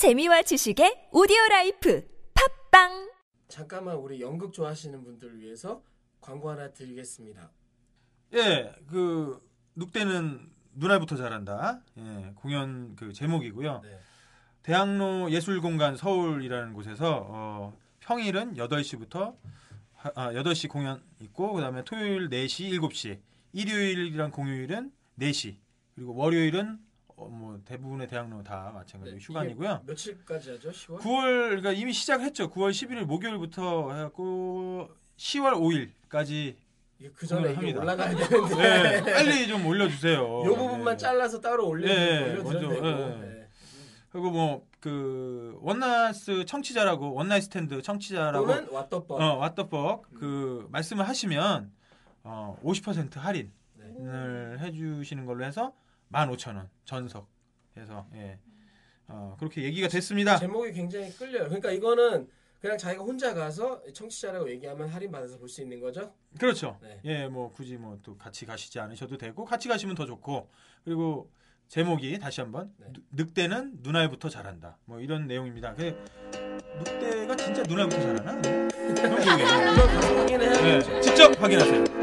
재미와 지식의 오디오 라이프 팟빵 잠깐만 우리 연극 좋아하시는 분들을 위해서 광고 하나 드리겠습니다. 예, 그 늑대는 눈알부터 자란다. 예, 공연 그 제목이고요. 네. 대학로 예술공간 서울이라는 곳에서 어, 평일은 8시부터 아, 8시 공연 있고 그다음에 토요일 4시, 7시, 일요일이랑 공휴일은 4시. 그리고 월요일은 어, 뭐 대부분의 대학로 다 마찬가지로 네, 휴관이고요. 며칠까지 하죠? 10월? 9월 그러니까 이미 시작했죠. 9월 11일 목요일부터 해갖고 10월 5일까지 이게 그 전에 합니다. 올라가야 되는데 네, 빨리 좀 올려주세요. 요 부분만 네. 잘라서 따로 올려 네, 먼저. 네. 네. 그리고 뭐 그 원나스 청취자라고 원나잇 스탠드 청취자라고 또는 왓더법. 어 왓더벅 그 말씀을 하시면 어50% 할인을 네. 해주시는 걸로 해서 15,000원 전석 해서 예. 어 그렇게 얘기가 됐습니다. 제목이 굉장히 끌려요. 그러니까 이거는 그냥 자기가 혼자 가서 청취자라고 얘기하면 할인 받아서 볼 수 있는 거죠? 그렇죠. 네. 예, 뭐 굳이 뭐 또 같이 가시지 않으셔도 되고 같이 가시면 더 좋고 그리고 제목이 다시 한번 네. 늑- 늑대는 눈알부터 자란다. 뭐 이런 내용입니다. 그 늑대가 진짜 눈알부터 자라나? 그런 기억이 나요. 네, 직접 확인하세요.